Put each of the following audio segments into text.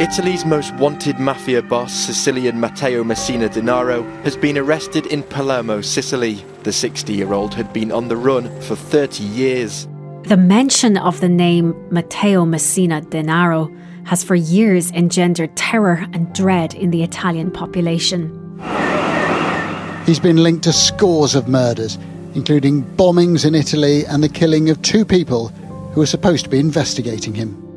Italy's most wanted mafia boss, Sicilian Matteo Messina Denaro, has been arrested in Palermo, Sicily. The 60 year old had been on the run for 30 years. The mention of the name Matteo Messina Denaro has for years engendered terror and dread in the Italian population. He's been linked to scores of murders, including bombings in Italy and the killing of two people who were supposed to be investigating him.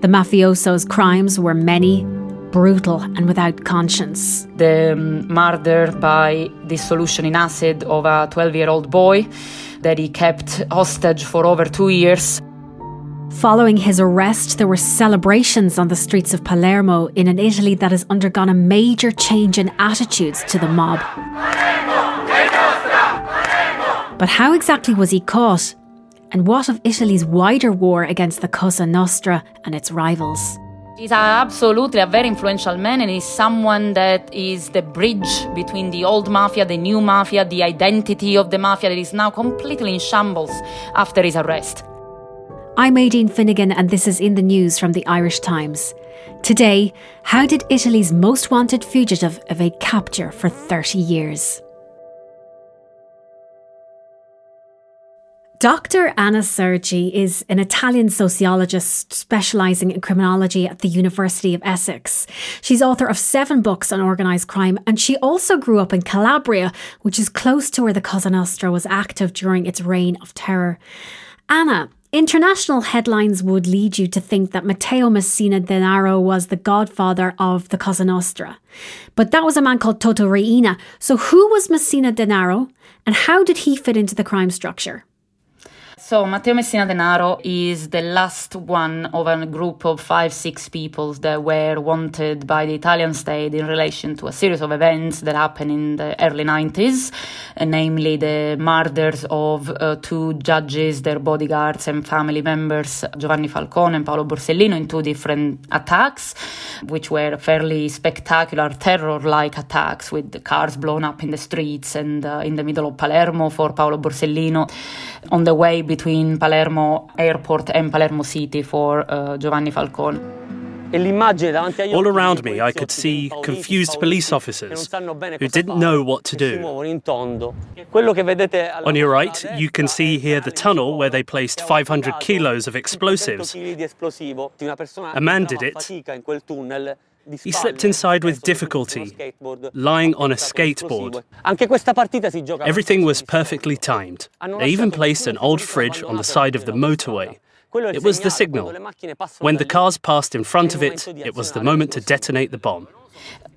The mafioso's crimes were many, brutal, and without conscience. The um, murder by dissolution in acid of a 12 year old boy that he kept hostage for over two years. Following his arrest, there were celebrations on the streets of Palermo in an Italy that has undergone a major change in attitudes to the mob. But how exactly was he caught? And what of Italy's wider war against the Cosa Nostra and its rivals? He's absolutely a very influential man, and he's someone that is the bridge between the old mafia, the new mafia, the identity of the mafia that is now completely in shambles after his arrest. I'm Aideen Finnegan, and this is in the news from the Irish Times. Today, how did Italy's most wanted fugitive evade capture for 30 years? Dr. Anna Sergi is an Italian sociologist specialising in criminology at the University of Essex. She's author of seven books on organised crime, and she also grew up in Calabria, which is close to where the Cosa Nostra was active during its reign of terror. Anna, International headlines would lead you to think that Matteo Messina Denaro was the godfather of the Cosa Nostra. But that was a man called Toto Riina. So, who was Messina Denaro and how did he fit into the crime structure? So Matteo Messina Denaro is the last one of a group of five, six people that were wanted by the Italian state in relation to a series of events that happened in the early 90s, uh, namely the murders of uh, two judges, their bodyguards and family members, Giovanni Falcone and Paolo Borsellino, in two different attacks, which were fairly spectacular terror-like attacks with cars blown up in the streets and uh, in the middle of Palermo for Paolo Borsellino on the way between Palermo Airport and Palermo City for uh, Giovanni Falcone. All around me, I could see confused police officers who didn't know what to do. On your right, you can see here the tunnel where they placed 500 kilos of explosives. A man did it. He slipped inside with difficulty, lying on a skateboard. Everything was perfectly timed. They even placed an old fridge on the side of the motorway. It was the signal. When the cars passed in front of it, it was the moment to detonate the bomb.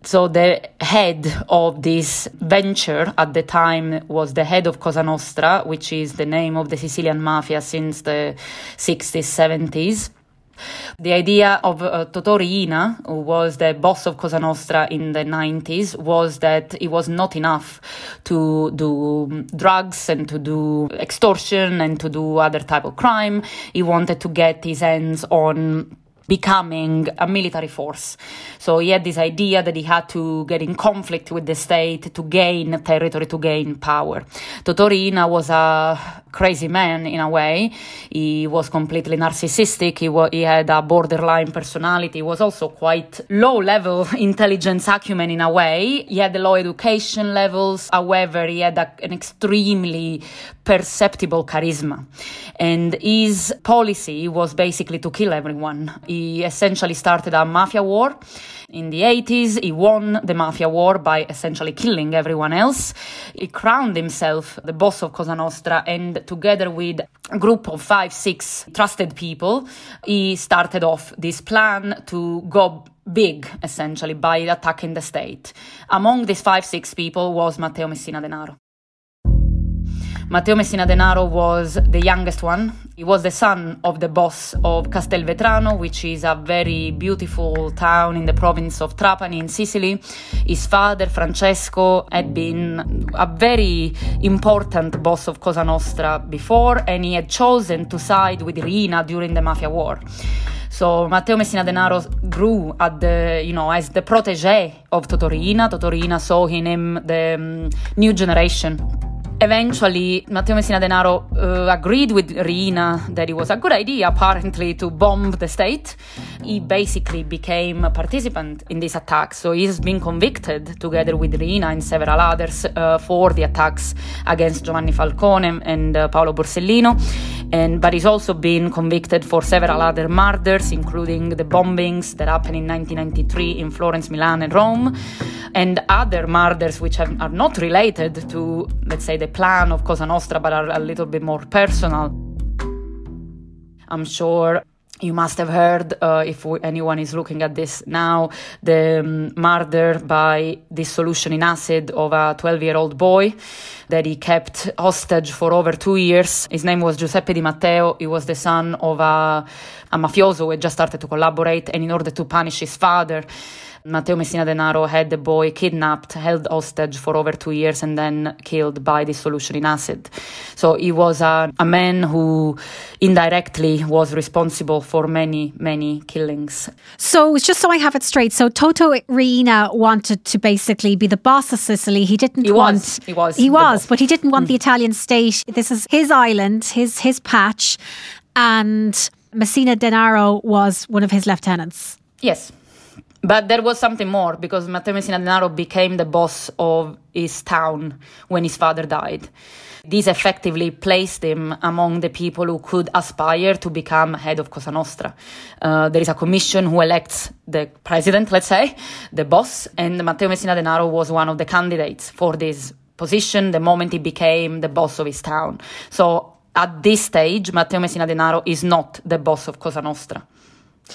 So the head of this venture at the time was the head of Cosa Nostra, which is the name of the Sicilian mafia since the 60s, 70s. The idea of uh, Toto Riina, who was the boss of Cosa Nostra in the 90s, was that it was not enough to do drugs and to do extortion and to do other type of crime. He wanted to get his hands on becoming a military force. So he had this idea that he had to get in conflict with the state to gain territory, to gain power. Toto Riina was a crazy man in a way. He was completely narcissistic. He, wa- he had a borderline personality. He was also quite low level intelligence acumen in a way. He had low education levels. However, he had a, an extremely perceptible charisma. And his policy was basically to kill everyone. He essentially started a mafia war. In the 80s, he won the mafia war by essentially killing everyone else. He crowned himself the boss of Cosa Nostra, and together with a group of five, six trusted people, he started off this plan to go big, essentially, by attacking the state. Among these five, six people was Matteo Messina Denaro. Matteo Messina Denaro was the youngest one. He was the son of the boss of Castelvetrano, which is a very beautiful town in the province of Trapani in Sicily. His father, Francesco, had been a very important boss of Cosa Nostra before, and he had chosen to side with Riina during the Mafia War. So Matteo Messina Denaro grew at the, you know, as the protege of Toto Riina. Totorina saw in him the um, new generation Eventually, Matteo Messina Denaro uh, agreed with Riina that it was a good idea, apparently, to bomb the state. He basically became a participant in this attack, so he's been convicted together with Riina and several others uh, for the attacks against Giovanni Falcone and uh, Paolo Borsellino. And, but he's also been convicted for several other murders, including the bombings that happened in 1993 in Florence, Milan, and Rome, and other murders which have, are not related to, let's say, the plan of Cosa Nostra, but are a little bit more personal. I'm sure you must have heard, uh, if we, anyone is looking at this now, the um, murder by dissolution in acid of a 12 year old boy that he kept hostage for over two years. His name was Giuseppe Di Matteo. He was the son of a, a mafioso who had just started to collaborate, and in order to punish his father, Matteo Messina Denaro had the boy kidnapped, held hostage for over two years, and then killed by dissolution in acid. So he was a, a man who indirectly was responsible for many, many killings. So it's just so I have it straight, so Toto Riina wanted to basically be the boss of Sicily. He didn't he want. Was, he was. He was, but he didn't want mm. the Italian state. This is his island, his his patch, and Messina Denaro was one of his lieutenants. Yes. But there was something more because Matteo Messina Denaro became the boss of his town when his father died. This effectively placed him among the people who could aspire to become head of Cosa Nostra. Uh, there is a commission who elects the president, let's say, the boss, and Matteo Messina Denaro was one of the candidates for this position the moment he became the boss of his town. So at this stage, Matteo Messina Denaro is not the boss of Cosa Nostra.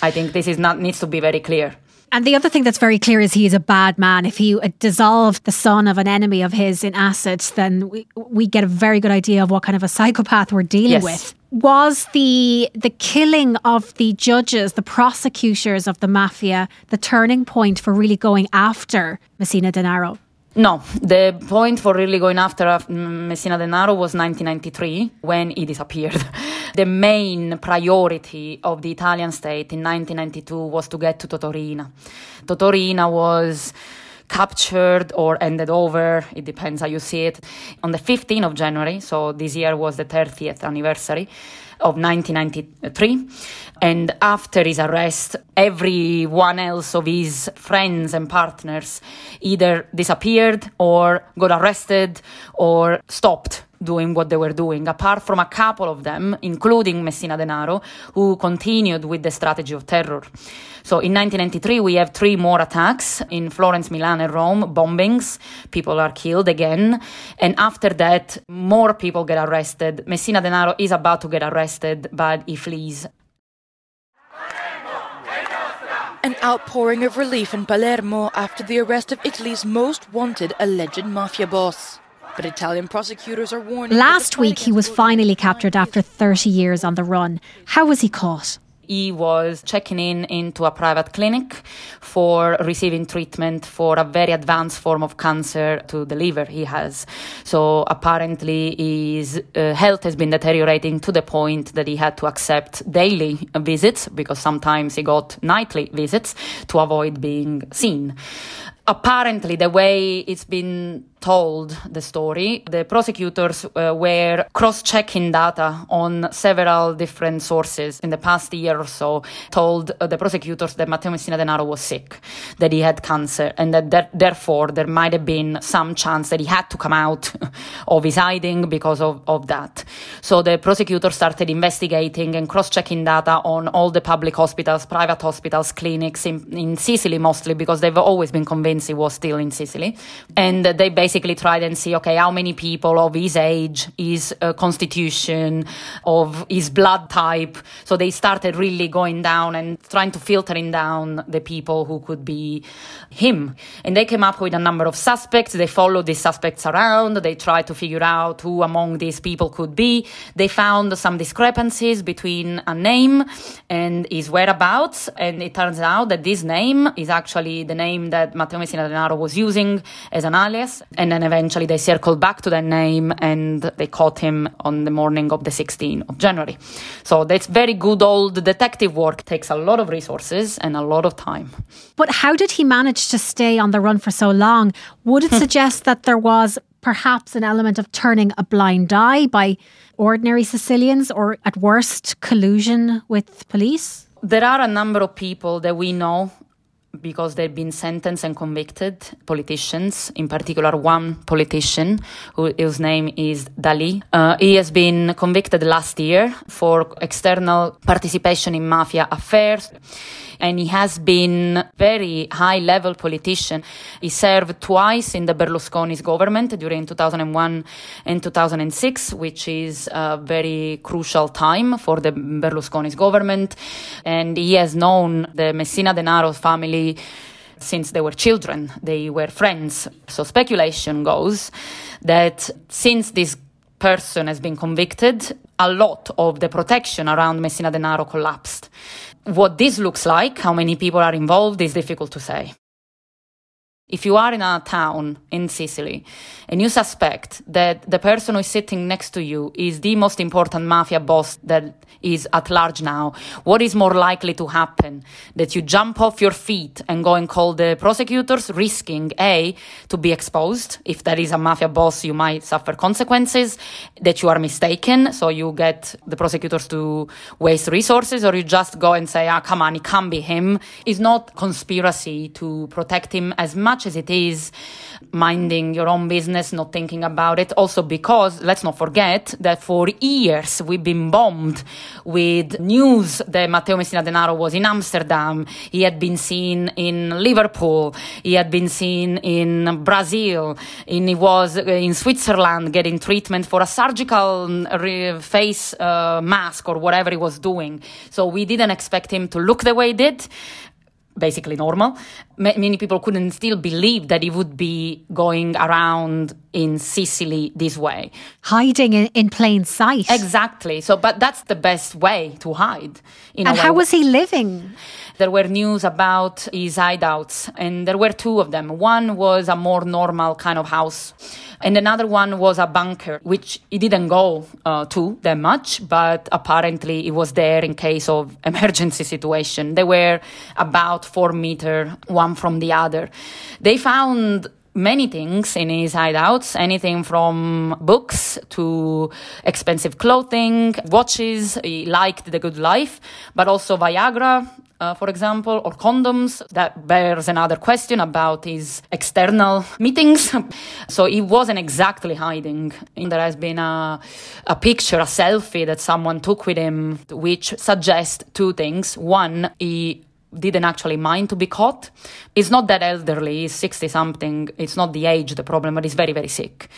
I think this is not needs to be very clear. And the other thing that's very clear is he is a bad man. If he dissolved the son of an enemy of his in acid, then we, we get a very good idea of what kind of a psychopath we're dealing yes. with. Was the the killing of the judges, the prosecutors of the mafia, the turning point for really going after Messina Denaro? No, the point for really going after uh, Messina Denaro was 1993 when he disappeared. the main priority of the Italian state in 1992 was to get to Toto Riina. Totorina was captured or ended over, it depends how you see it, on the 15th of January, so this year was the 30th anniversary of 1993. And after his arrest, everyone else of his friends and partners either disappeared or got arrested or stopped doing what they were doing, apart from a couple of them, including Messina Denaro, who continued with the strategy of terror. So in 1993, we have three more attacks in Florence, Milan, and Rome, bombings. People are killed again. And after that, more people get arrested. Messina Denaro is about to get arrested, but he flees. An outpouring of relief in Palermo after the arrest of Italy's most wanted alleged mafia boss. But Italian prosecutors are warning. Last week, he was finally captured after 30 years on the run. How was he caught? He was checking in into a private clinic for receiving treatment for a very advanced form of cancer to the liver he has. So apparently his uh, health has been deteriorating to the point that he had to accept daily visits because sometimes he got nightly visits to avoid being seen apparently the way it's been told the story the prosecutors uh, were cross-checking data on several different sources in the past year or so told uh, the prosecutors that Matteo Messina Denaro was sick that he had cancer and that there, therefore there might have been some chance that he had to come out of his hiding because of, of that so the prosecutors started investigating and cross-checking data on all the public hospitals private hospitals clinics in, in Sicily mostly because they've always been convinced he was still in Sicily. And they basically tried and see, okay, how many people of his age, his uh, constitution, of his blood type. So they started really going down and trying to filtering down the people who could be him. And they came up with a number of suspects. They followed these suspects around. They tried to figure out who among these people could be. They found some discrepancies between a name and his whereabouts. And it turns out that this name is actually the name that Matteo Messina Denaro was using as an alias. And then eventually they circled back to that name and they caught him on the morning of the 16th of January. So that's very good old detective work. Takes a lot of resources and a lot of time. But how did he manage to stay on the run for so long? Would it suggest that there was perhaps an element of turning a blind eye by ordinary Sicilians or at worst collusion with police? There are a number of people that we know because they've been sentenced and convicted politicians, in particular one politician who, whose name is D'Alì. Uh, he has been convicted last year for external participation in mafia affairs and he has been very high level politician. He served twice in the Berlusconi's government during 2001 and 2006, which is a very crucial time for the Berlusconi's government. And he has known the Messina Denaro family since they were children. They were friends. So speculation goes that since this person has been convicted, a lot of the protection around Messina Denaro collapsed. What this looks like, how many people are involved, is difficult to say. If you are in a town in Sicily and you suspect that the person who is sitting next to you is the most important mafia boss that is at large now, what is more likely to happen? That you jump off your feet and go and call the prosecutors, risking A, to be exposed. If there is a mafia boss, you might suffer consequences, that you are mistaken, so you get the prosecutors to waste resources, or you just go and say, ah, come on, it can't be him. It's not conspiracy to protect him as much as it is minding your own business, not thinking about it. Also, because let's not forget that for years we've been bombed with news that Matteo Messina Denaro was in Amsterdam. He had been seen in Liverpool. He had been seen in Brazil. And he was in Switzerland getting treatment for a surgical mm, face uh, mask or whatever he was doing. So we didn't expect him to look the way he did basically normal. Many people couldn't still believe that he would be going around in Sicily this way. Hiding in, in plain sight. Exactly. So, but that's the best way to hide. and how was he living? There were news about his hideouts, and there were two of them. One was a more normal kind of house and another one was a bunker, which he didn't go uh, to that much, but apparently it was there in case of emergency situation. They were about four meter one from the other. They found many things in his hideouts anything from books to expensive clothing, watches. He liked the good life, but also Viagra, uh, for example, or condoms. That bears another question about his external meetings. so he wasn't exactly hiding. And there has been a, a picture, a selfie that someone took with him, which suggests two things. One, he didn't actually mind to be caught. He's not that elderly, he's 60 something. It's not the age the problem, but he's very, very sick.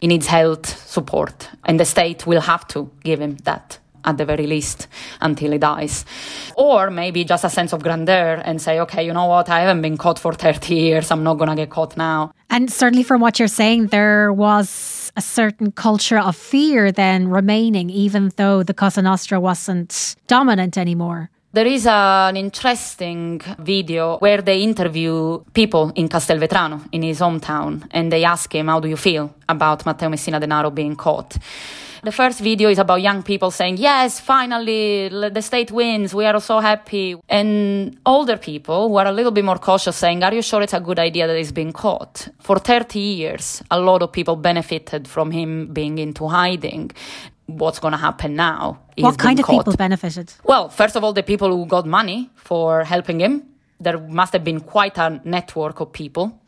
He needs health support, and the state will have to give him that at the very least until he dies. Or maybe just a sense of grandeur and say, okay, you know what, I haven't been caught for 30 years, I'm not going to get caught now. And certainly from what you're saying, there was a certain culture of fear then remaining, even though the Cosa Nostra wasn't dominant anymore. There is an interesting video where they interview people in Castelvetrano, in his hometown, and they ask him, How do you feel about Matteo Messina Denaro being caught? The first video is about young people saying, Yes, finally, the state wins, we are so happy. And older people who are a little bit more cautious saying, Are you sure it's a good idea that he's being caught? For 30 years, a lot of people benefited from him being into hiding what's going to happen now. What kind of caught. people benefited? Well, first of all, the people who got money for helping him. There must have been quite a network of people.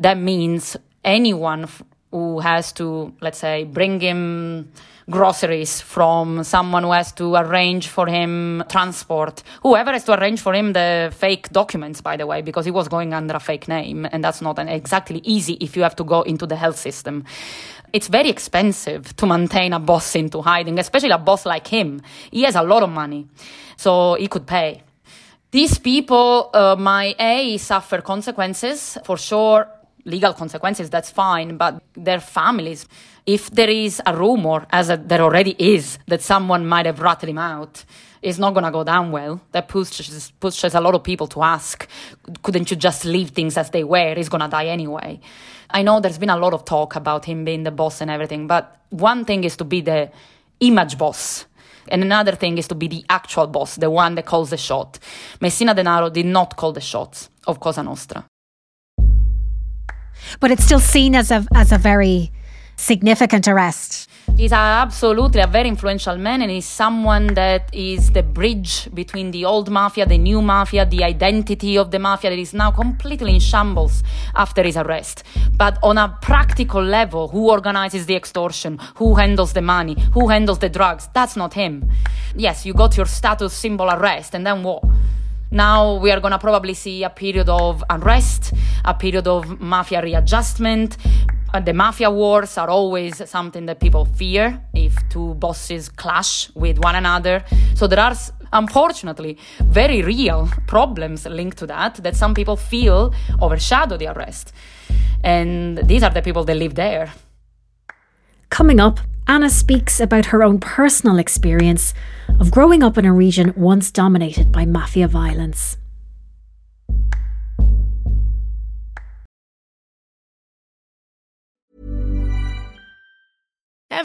That means anyone who has to, let's say, bring him groceries from someone who has to arrange for him transport, whoever has to arrange for him the fake documents, by the way, because he was going under a fake name, and that's not exactly easy if you have to go into the health system. It's very expensive to maintain a boss into hiding, especially a boss like him. He has a lot of money, so he could pay. These people, uh, my A, suffer consequences for sure legal consequences, that's fine, but their families, if there is a rumor, as a, there already is, that someone might have ratted him out, it's not going to go down well. That pushes, pushes a lot of people to ask, couldn't you just leave things as they were? He's going to die anyway. I know there's been a lot of talk about him being the boss and everything, but one thing is to be the image boss. And another thing is to be the actual boss, the one that calls the shot. Messina Denaro did not call the shots of Cosa Nostra but it's still seen as a as a very significant arrest. He's absolutely a very influential man, and he's someone that is the bridge between the old mafia, the new mafia, the identity of the mafia that is now completely in shambles after his arrest. But on a practical level, who organizes the extortion? Who handles the money? Who handles the drugs? That's not him. Yes, you got your status symbol arrest, and then what? Now we are going to probably see a period of unrest, a period of mafia readjustment. Uh, the mafia wars are always something that people fear if two bosses clash with one another. So there are, unfortunately, very real problems linked to that that some people feel overshadow the arrest. And these are the people that live there. Coming up, Anna speaks about her own personal experience of growing up in a region once dominated by mafia violence.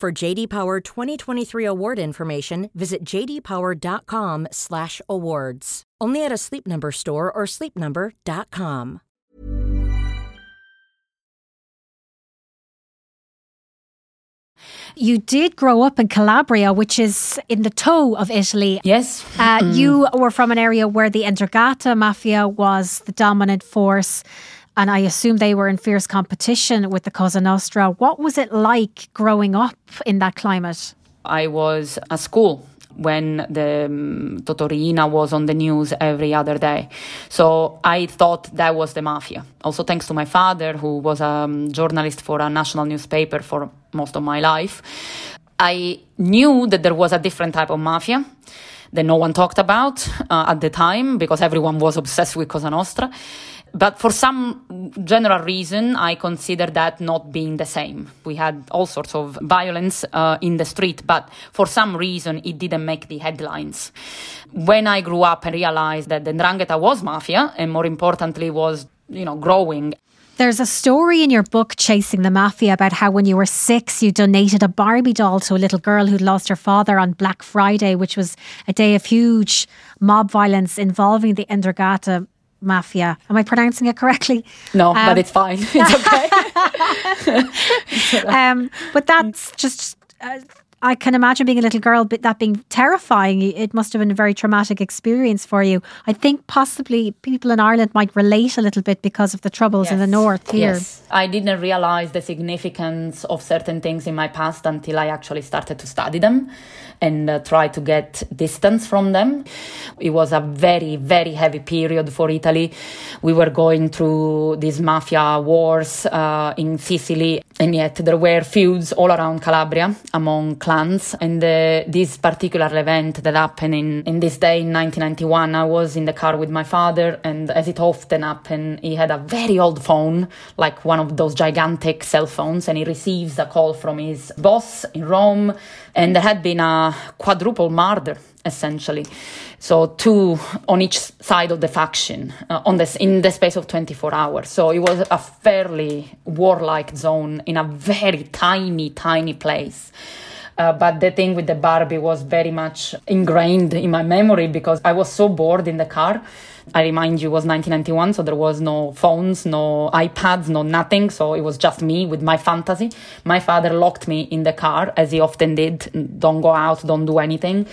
For JD Power 2023 award information, visit jdpower.com/awards. Only at a Sleep Number store or sleepnumber.com. You did grow up in Calabria, which is in the toe of Italy. Yes. Uh, mm. You were from an area where the 'Ndrangheta mafia was the dominant force. And I assume they were in fierce competition with the Cosa Nostra. What was it like growing up in that climate? I was at school when the um, Toto Riina was on the news every other day. So I thought that was the mafia. Also, thanks to my father, who was a um, journalist for a national newspaper for most of my life, I knew that there was a different type of mafia that no one talked about uh, at the time because everyone was obsessed with Cosa Nostra. But for some general reason, I consider that not being the same. We had all sorts of violence uh, in the street, but for some reason, it didn't make the headlines. When I grew up and realized that the Ndrangheta was mafia, and more importantly, was you know growing, There's a story in your book, Chasing the Mafia, about how when you were six, you donated a Barbie doll to a little girl who'd lost her father on Black Friday, which was a day of huge mob violence involving the 'Ndrangheta mafia. Am I pronouncing it correctly? No, um, but it's fine. It's okay. um, but that's just. Uh, I can imagine being a little girl, but that being terrifying. It must have been a very traumatic experience for you. I think possibly people in Ireland might relate a little bit because of the troubles yes. in the north here. Yes, I didn't realize the significance of certain things in my past until I actually started to study them and uh, try to get distance from them. It was a very, very heavy period for Italy. We were going through these mafia wars uh, in Sicily, and yet there were feuds all around Calabria among clans. And uh, this particular event that happened in, in this day in 1991, I was in the car with my father, and as it often happened, he had a very old phone, like one of those gigantic cell phones, and he receives a call from his boss in Rome and there had been a quadruple murder essentially. So two on each side of the faction uh, on this in the space of 24 hours. So it was a fairly warlike zone in a very tiny tiny place. Uh, but the thing with the Barbie was very much ingrained in my memory because I was so bored in the car. I remind you, was 1991, so there was no phones, no iPads, no nothing. So it was just me with my fantasy. My father locked me in the car, as he often did. Don't go out, don't do anything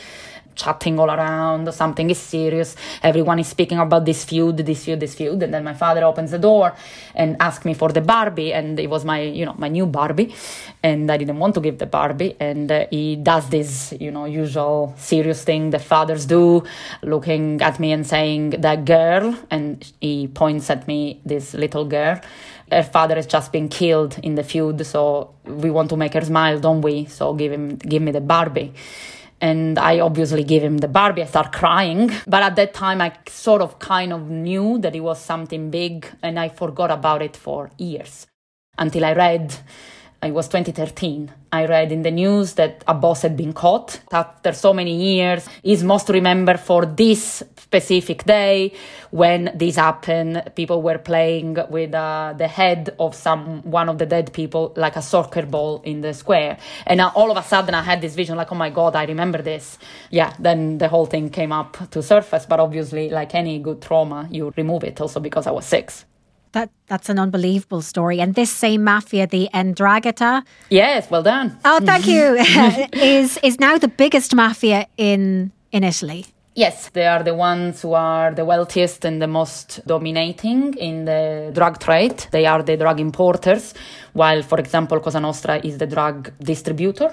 chatting all around, something is serious, everyone is speaking about this feud, this feud, this feud, and then my father opens the door and asks me for the Barbie, and it was my, you know, my new Barbie, and I didn't want to give the Barbie, and uh, he does this, you know, usual serious thing that fathers do, looking at me and saying, that girl, and he points at me, this little girl, her father has just been killed in the feud, so we want to make her smile, don't we? So give him, give me the Barbie and I obviously gave him the Barbie. I start crying. But at that time, I sort of kind of knew that it was something big, and I forgot about it for years until I read. It was 2013. I read in the news that a boss had been caught after so many years. He's most remembered for this specific day when this happened. People were playing with uh, the head of some one of the dead people, like a soccer ball in the square. And now all of a sudden, I had this vision, like, oh my god, I remember this. Yeah, then the whole thing came up to surface. But obviously, like any good trauma, you remove it. Also because I was six. That that's an unbelievable story. And this same mafia, the 'Ndrangheta. Yes, well done. Oh, thank you. is is now the biggest mafia in in Italy. Yes, they are the ones who are the wealthiest and the most dominating in the drug trade. They are the drug importers, while, for example, Cosa Nostra is the drug distributor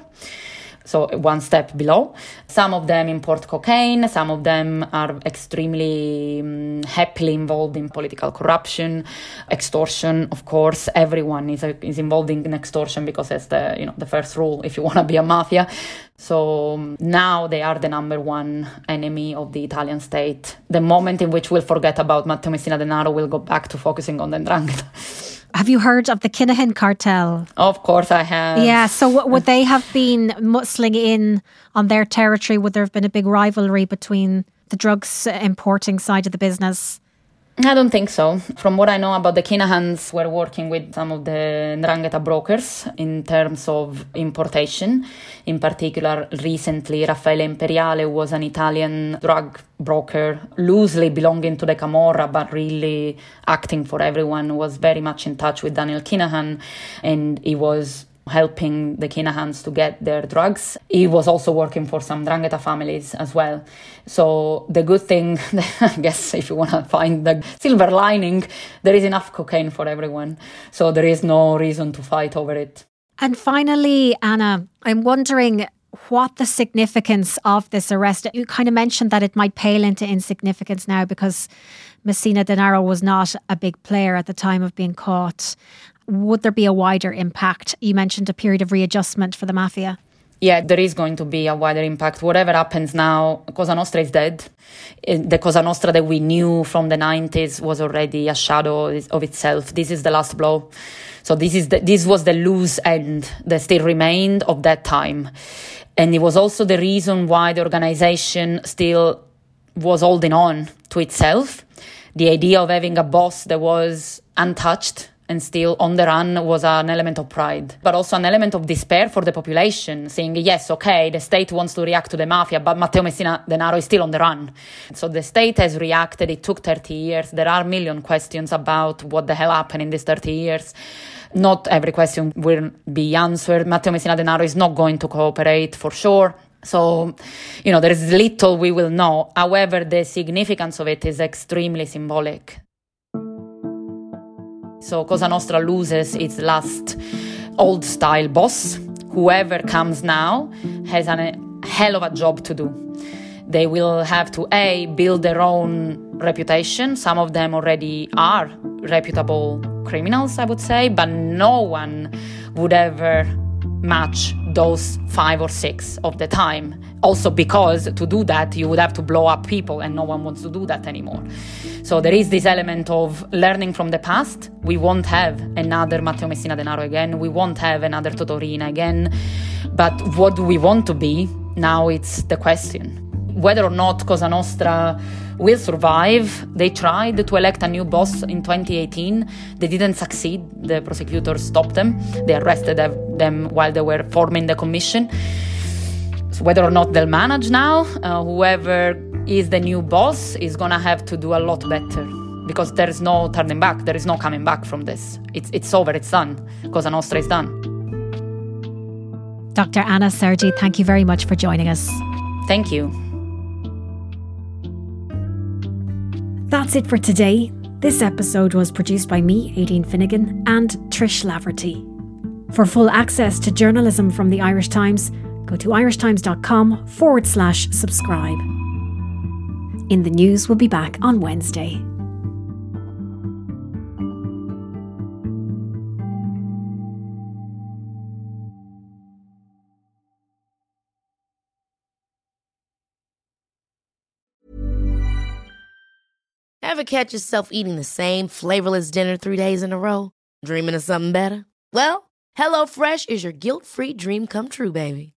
so one step below. Some of them import cocaine, some of them are extremely um, happily involved in political corruption, extortion, of course. Everyone is, uh, is involved in extortion because it's the, you know, the first rule if you want to be a mafia. So um, now they are the number one enemy of the Italian state. The moment in which we'll forget about Matteo Messina Denaro, we'll go back to focusing on the Ndrangheta. Have you heard of the Kinahan cartel? Of course I have. Yeah, so what, would they have been muscling in on their territory? Would there have been a big rivalry between the drugs importing side of the business? I don't think so. From what I know about the Kinahans, we're working with some of the Ndrangheta brokers in terms of importation. In particular, recently, Raffaele Imperiale was an Italian drug broker, loosely belonging to the Camorra, but really acting for everyone, was very much in touch with Daniel Kinahan, and he was helping the Kinahans to get their drugs. He was also working for some 'Ndrangheta families as well. So the good thing, I guess, if you want to find the silver lining, there is enough cocaine for everyone. So there is no reason to fight over it. And finally, Anna, I'm wondering what the significance of this arrest. You kind of mentioned that it might pale into insignificance now because Messina Denaro was not a big player at the time of being caught would there be a wider impact? You mentioned a period of readjustment for the mafia. Yeah, there is going to be a wider impact. Whatever happens now, Cosa Nostra is dead. Eh, the Cosa Nostra that we knew from the 90s was already a shadow of itself. This is the last blow. So this is the, this was the loose end that still remained of that time. And it was also the reason why the organization still was holding on to itself. The idea of having a boss that was untouched and still on the run was an element of pride, but also an element of despair for the population, saying, yes, okay, the state wants to react to the mafia, but Matteo Messina Denaro is still on the run. So the state has reacted. It took 30 years. There are a million questions about what the hell happened in these 30 years. Not every question will be answered. Matteo Messina Denaro is not going to cooperate for sure. So, you know, there is little we will know. However, the significance of it is extremely symbolic. So Cosa Nostra loses its last old style boss. Whoever comes now has a hell of a job to do. They will have to A, build their own reputation. Some of them already are reputable criminals, I would say, but no one would ever match those five or six of the time. Also, because to do that, you would have to blow up people, and no one wants to do that anymore. So, there is this element of learning from the past. We won't have another Matteo Messina Denaro again, we won't have another Toto Riina again. But what do we want to be? Now it's the question. Whether or not Cosa Nostra will survive. They tried to elect a new boss in 2018. They didn't succeed. The prosecutors stopped them. They arrested them while they were forming the commission. So whether or not they'll manage now, uh, whoever is the new boss is gonna have to do a lot better because there is no turning back. There is no coming back from this. It's it's over. It's done. Cosa Nostra is done. Dr. Anna Sergi, thank you very much for joining us. Thank you. That's it for today. This episode was produced by me, Aideen Finnegan, and Trish Laverty. For full access to journalism from the Irish Times, go to irishtimes.com forward slash subscribe. In the News we'll be back on Wednesday. Ever catch yourself eating the same flavorless dinner three days in a row? Dreaming of something better? Well, HelloFresh is your guilt free dream come true, baby.